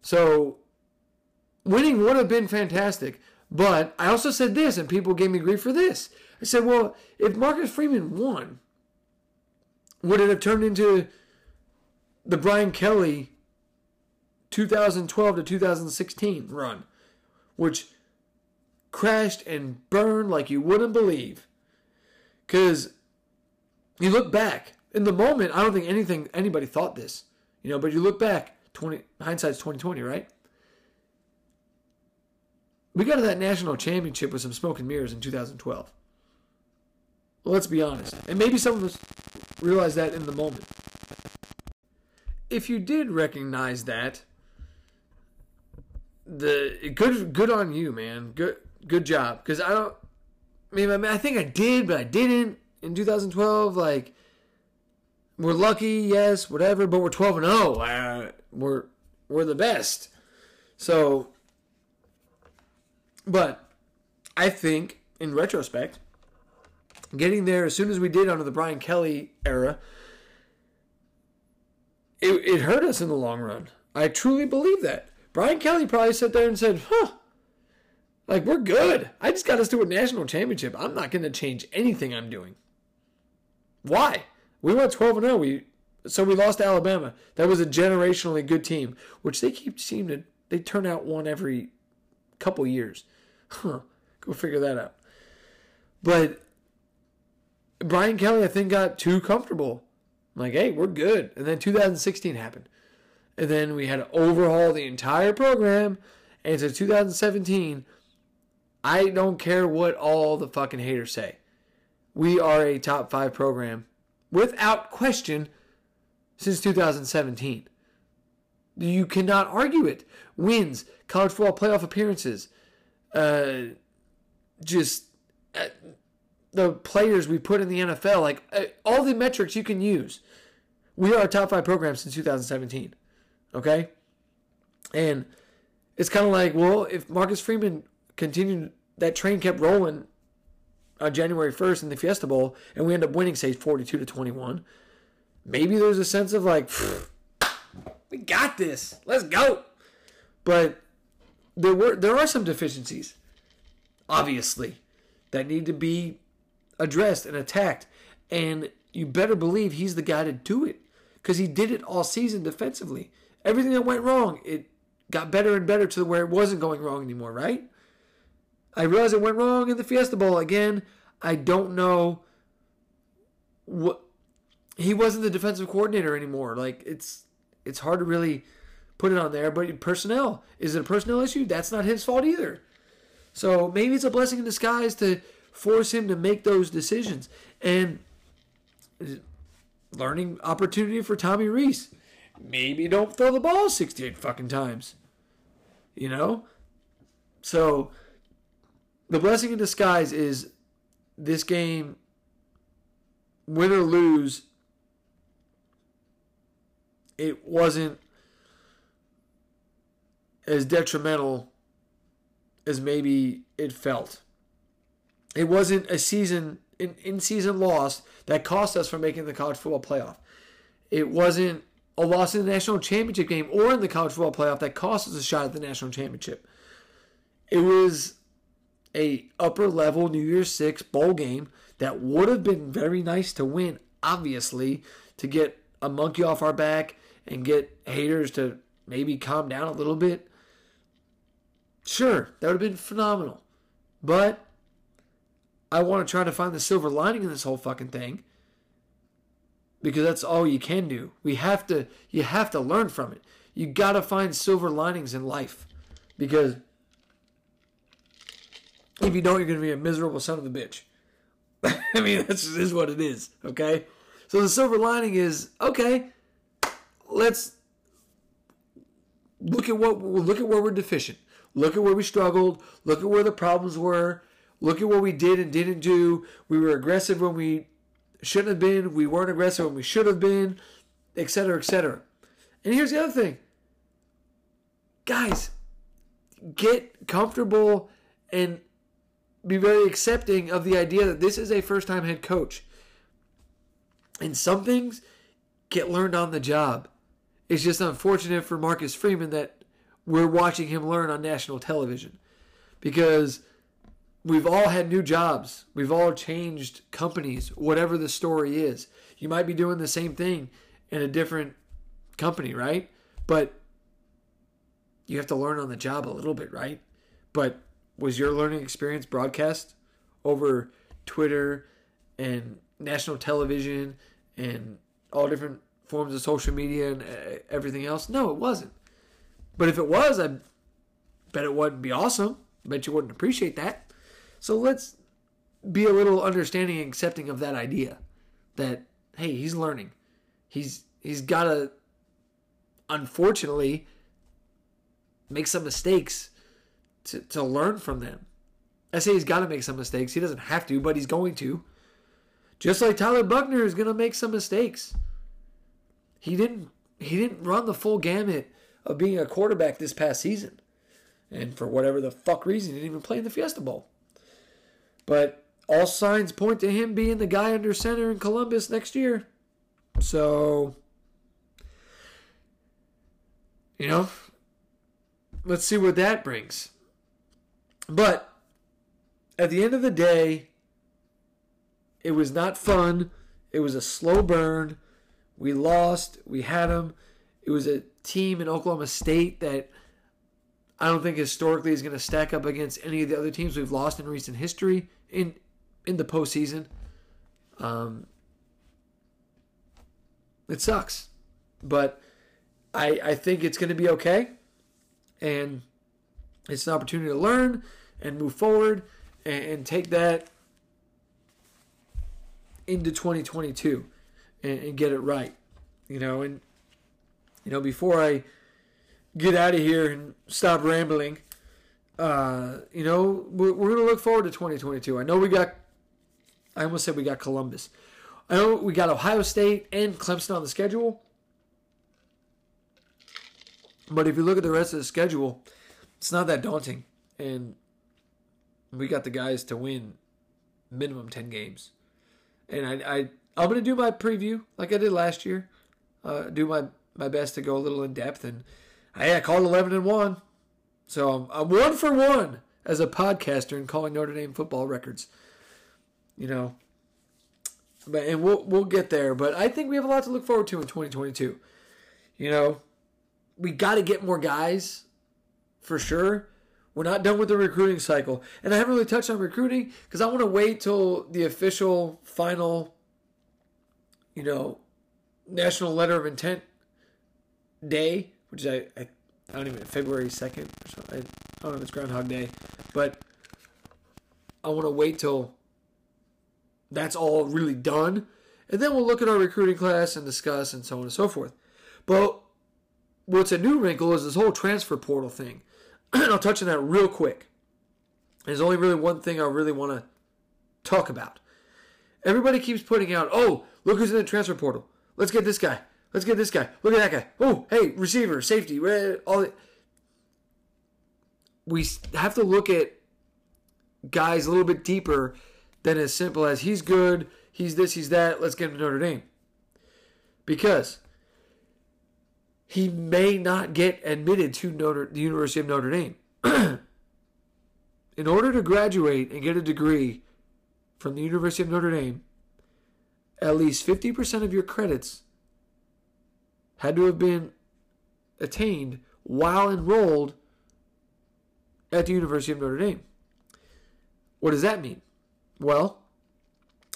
So winning would have been fantastic, but I also said this, and people gave me grief for this. I said, well, if Marcus Freeman won, would it have turned into the Brian Kelly 2012 to 2016 run, which crashed and burned like you wouldn't believe? Because you look back in the moment, I don't think anything anybody thought this, you know. But you look back, 20 hindsight's 2020, right? We got to that national championship with some smoke and mirrors in 2012. Well, let's be honest, and maybe some of us realize that in the moment. If you did recognize that, the good good on you, man. Good good job. Because I don't. I mean, I think I did, but I didn't in 2012. Like, we're lucky, yes, whatever, but we're 12 and 0. Uh, we're we're the best. So, but I think in retrospect, getting there as soon as we did under the Brian Kelly era, it, it hurt us in the long run. I truly believe that. Brian Kelly probably sat there and said, huh, like, we're good. I just got us to a national championship. I'm not going to change anything I'm doing. Why? We went 12 and 0. We so we lost to Alabama. That was a generationally good team, which they keep seem to they turn out one every couple years. Huh. Go figure that out. But Brian Kelly, I think, got too comfortable. like, hey, we're good. And then 2016 happened. And then we had to overhaul the entire program. And to 2017, I don't care what all the fucking haters say. We are a top five program without question since 2017. You cannot argue it. Wins, college football playoff appearances, uh, just uh, the players we put in the NFL, like uh, all the metrics you can use. We are a top five program since 2017. Okay? And it's kind of like, well, if Marcus Freeman continued, that train kept rolling on January 1st in the Fiesta Bowl, and we end up winning, say, 42 to 21, maybe there's a sense of like, we got this, let's go. But there were there are some deficiencies, obviously, that need to be addressed and attacked, and you better believe he's the guy to do it because he did it all season defensively. Everything that went wrong, it got better and better to where it wasn't going wrong anymore, right? I realize it went wrong in the Fiesta Bowl again. I don't know what he wasn't the defensive coordinator anymore. Like it's it's hard to really put it on there. But personnel is it a personnel issue? That's not his fault either. So maybe it's a blessing in disguise to force him to make those decisions and learning opportunity for Tommy Rees. Maybe don't throw the ball 68 fucking times. You know? So the blessing in disguise is this game win or lose it wasn't as detrimental as maybe it felt. It wasn't a season in, in season loss that cost us from making the college football playoff. It wasn't a loss in the national championship game or in the college football playoff that cost us a shot at the national championship. It was a upper level New Year's Six bowl game that would have been very nice to win, obviously, to get a monkey off our back and get haters to maybe calm down a little bit. Sure, that would have been phenomenal. But I want to try to find the silver lining in this whole fucking thing. Because that's all you can do. We have to you have to learn from it. You got to find silver linings in life. Because if you don't, you're going to be a miserable son of a bitch. I mean, that's is what it is, okay? So the silver lining is, okay, let's look at what look at where we're deficient. Look at where we struggled. Look at where the problems were. Look at what we did and didn't do. We were aggressive when we shouldn't have been. We weren't aggressive when we should have been, etc., etc. And here's the other thing. Guys, get comfortable and be very accepting of the idea that this is a first time head coach. And some things get learned on the job. It's just unfortunate for Marcus Freeman that we're watching him learn on national television because we've all had new jobs. We've all changed companies, whatever the story is. You might be doing the same thing in a different company, right? But you have to learn on the job a little bit, right? But was your learning experience broadcast over Twitter and national television and all different forms of social media and uh, everything else? No, it wasn't. But if it was, I bet it wouldn't be awesome. I bet you wouldn't appreciate that. So let's be a little understanding and accepting of that idea that hey, he's learning. He's he's got to unfortunately make some mistakes to, to learn from them. I say he's got to make some mistakes. He doesn't have to, but he's going to. Just like Tyler Buchner is going to make some mistakes. He didn't he didn't run the full gamut of being a quarterback this past season. And for whatever the fuck reason, he didn't even play in the Fiesta Bowl. But all signs point to him being the guy under center in Columbus next year. So, you know, let's see what that brings. But at the end of the day, it was not fun. It was a slow burn. We lost. We had them. It was a team in Oklahoma State that I don't think historically is going to stack up against any of the other teams we've lost in recent history in in the postseason. Um, it sucks, but I I think it's going to be okay, and it's an opportunity to learn and move forward and, and take that into 2022 and, and get it right. You know, and you know, before I get out of here and stop rambling, uh, you know, we're, we're going to look forward to 2022. I know we got, I almost said we got Columbus. I know we got Ohio State and Clemson on the schedule. But if you look at the rest of the schedule, it's not that daunting. And we got the guys to win minimum 10 games. And I, I I'm gonna do my preview like I did last year. Uh, do my my best to go a little in depth, and hey, I called eleven and one, so I'm, I'm one for one as a podcaster in calling Notre Dame football records. You know, but and we'll we'll get there. But I think we have a lot to look forward to in 2022. You know, we got to get more guys for sure. We're not done with the recruiting cycle. And I haven't really touched on recruiting because I want to wait till the official final, you know, national letter of intent day, which is I, I, I don't even February second or something. I don't know if it's Groundhog Day, but I want to wait till that's all really done, and then we'll look at our recruiting class and discuss and so on and so forth. But what's a new wrinkle is this whole transfer portal thing. I'll touch on that real quick. There's only really one thing I really want to talk about. Everybody keeps putting out, oh, look who's in the transfer portal. Let's get this guy. Let's get this guy. Look at that guy. Oh, hey, receiver, safety, eh, all. We have to look at guys a little bit deeper than as simple as he's good, he's this, he's that. Let's get him to Notre Dame. Because he may not get admitted to Notre, the University of Notre Dame. In order to graduate and get a degree from the University of Notre Dame, at least 50% of your credits had to have been attained while enrolled at the University of Notre Dame. What does that mean? Well,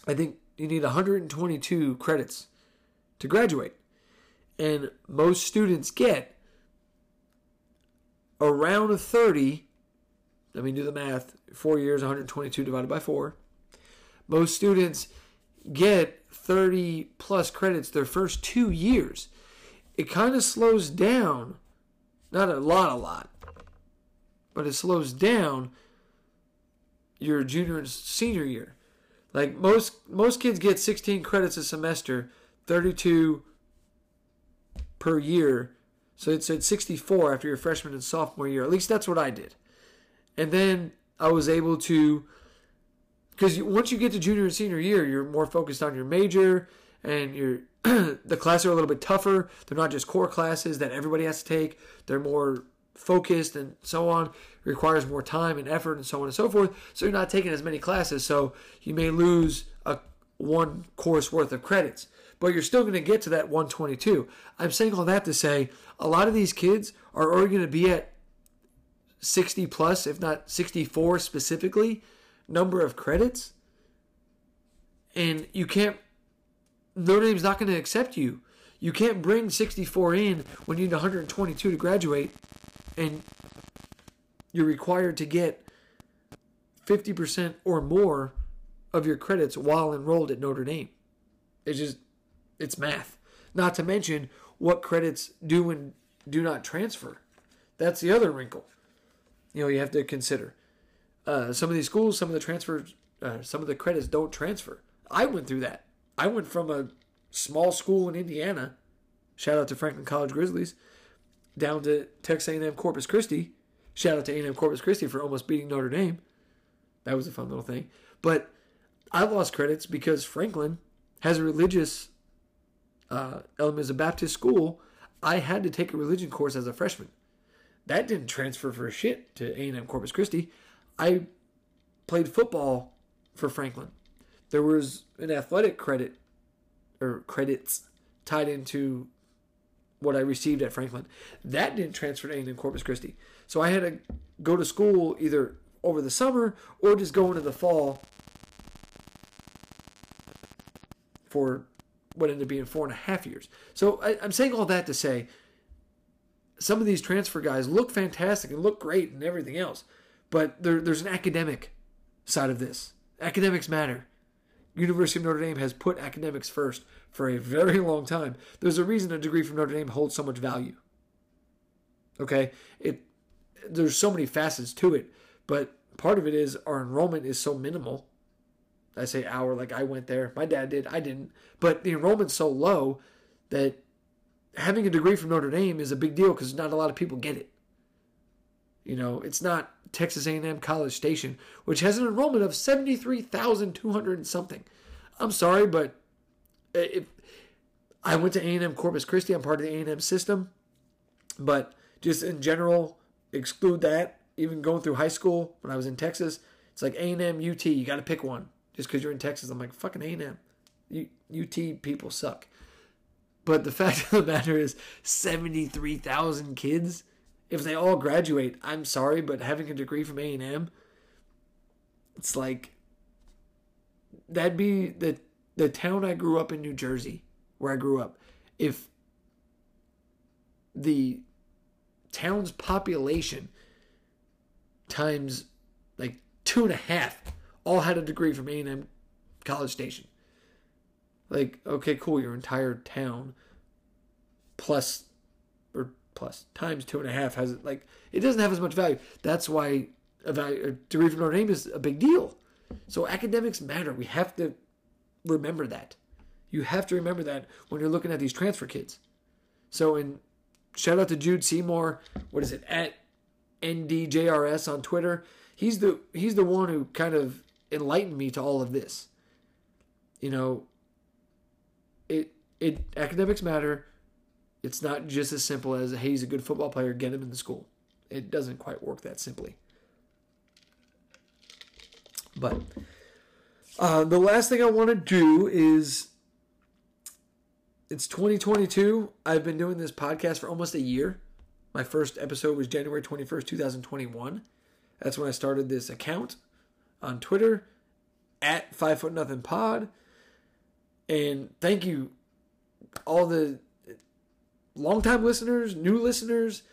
I think you need 122 credits to graduate. And most students get around 30. Let me do the math. Four years, 122 divided by four. Most students get 30 plus credits their first two years. It kind of slows down, not a lot, a lot, but it slows down your junior and senior year. Like most most kids get 16 credits a semester, 32 per year. So it's at 64 after your freshman and sophomore year. At least that's what I did. And then I was able to because once you get to junior and senior year, you're more focused on your major and your the classes are a little bit tougher. They're not just core classes that everybody has to take. They're more focused and so on. It requires more time and effort and so on and so forth. So you're not taking as many classes. So you may lose a one course worth of credits, but you're still going to get to that 122. I'm saying all that to say a lot of these kids are already going to be at 60 plus, if not 64 specifically, number of credits. And you can't, Notre Dame's not going to accept you. You can't bring 64 in when you need 122 to graduate and you're required to get 50% or more of your credits while enrolled at Notre Dame. It's just, it's math. Not to mention what credits do and do not transfer. That's the other wrinkle. You know, you have to consider. Uh, some of these schools, some of the transfers, uh, some of the credits don't transfer. I went through that. I went from a small school in Indiana, shout out to Franklin College Grizzlies, down to Texas A&M Corpus Christi. Shout out to A&M Corpus Christi for almost beating Notre Dame. That was a fun little thing. But I lost credits because Franklin has a religious uh, as Baptist school. I had to take a religion course as a freshman. That didn't transfer for shit to A&M Corpus Christi. I played football for Franklin. There was an athletic credit or credits tied into what I received at Franklin. That didn't transfer to A&M Corpus Christi. So I had to go to school either over the summer or just go into the fall for what ended up being four and a half years. So I, I'm saying all that to say some of these transfer guys look fantastic and look great and everything else, but there, there's an academic side of this. Academics matter. University of Notre Dame has put academics first for a very long time. There's a reason a degree from Notre Dame holds so much value. Okay? It there's so many facets to it, but part of it is our enrollment is so minimal. I say our like I went there. My dad did, I didn't. But the enrollment's so low that having a degree from Notre Dame is a big deal because not a lot of people get it. You know, it's not Texas A&M College Station, which has an enrollment of 73,200 and something. I'm sorry, but if I went to A&M Corpus Christi, I'm part of the A&M system, but just in general, exclude that. Even going through high school when I was in Texas, it's like A&M, UT. You got to pick one just because you're in Texas. I'm like fucking A&M. UT people suck. But the fact of the matter is, 73,000 kids if they all graduate, I'm sorry, but having a degree from A and M, it's like that'd be the the town I grew up in, New Jersey, where I grew up. If the town's population times like two and a half all had a degree from A&M College Station. Like, okay, cool, your entire town plus or plus times two and a half has it like it doesn't have as much value. That's why a, value, a degree from Notre Dame is a big deal. So academics matter. We have to remember that. You have to remember that when you're looking at these transfer kids. So in shout out to Jude Seymour. What is it at NDJRS on Twitter? He's the he's the one who kind of enlightened me to all of this. You know, it it academics matter. It's not just as simple as hey, he's a good football player, get him in the school. It doesn't quite work that simply. But uh, the last thing I want to do is it's 2022. I've been doing this podcast for almost a year. My first episode was January 21st, 2021. That's when I started this account on Twitter at Five Foot Nothing Pod. And thank you, all the longtime listeners, new listeners.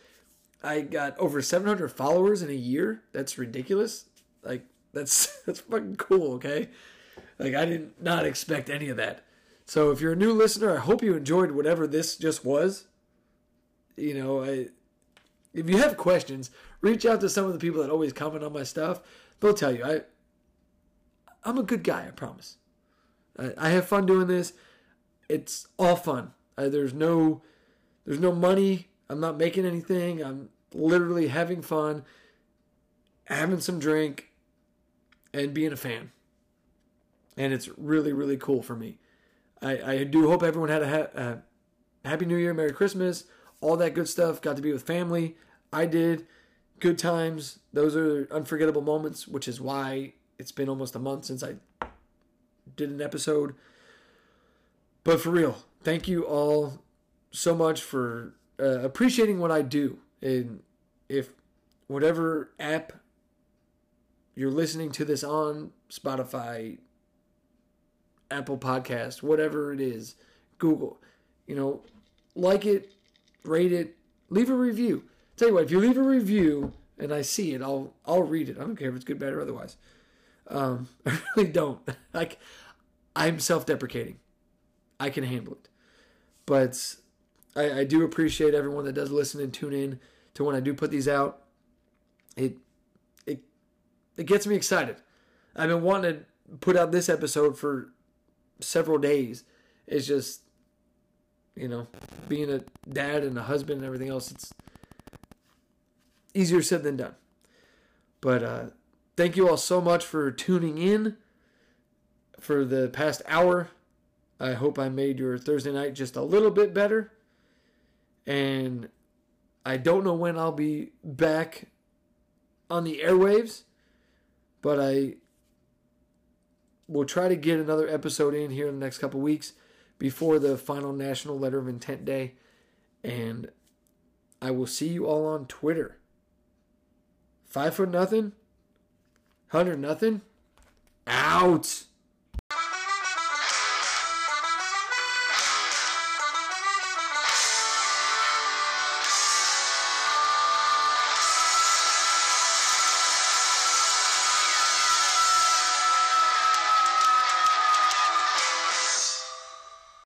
I got over 700 followers in a year. That's ridiculous. Like that's that's fucking cool. Okay, like I did not expect any of that. So if you're a new listener, I hope you enjoyed whatever this just was. You know, I, if you have questions, reach out to some of the people that always comment on my stuff. They'll tell you I I'm a good guy, I promise. I, I have fun doing this. It's all fun. I, there's no there's no money. I'm not making anything. I'm literally having fun, having some drink, and being a fan. And it's really, really cool for me. I, I do hope everyone had a, ha- a happy new year, Merry Christmas, all that good stuff. Got to be with family. I did. Good times. Those are unforgettable moments, which is why it's been almost a month since I did an episode. But for real, thank you all so much for uh, appreciating what I do. And if whatever app you're listening to this on, Spotify, Apple Podcast, whatever it is, Google, you know, like it, rate it, leave a review. Tell you what, if you leave a review and I see it, I'll I'll read it. I don't care if it's good, bad, or otherwise. Um, I really don't. Like, I'm self-deprecating. I can handle it, but I, I do appreciate everyone that does listen and tune in to when I do put these out. It it it gets me excited. I've been wanting to put out this episode for several days. It's just, you know, being a dad and a husband and everything else, it's easier said than done. But uh, thank you all so much for tuning in for the past hour. I hope I made your Thursday night just a little bit better. And I don't know when I'll be back on the airwaves, but I we'll try to get another episode in here in the next couple weeks before the final National Letter of Intent Day. And I will see you all on Twitter. Five foot nothing, hundred nothing, out.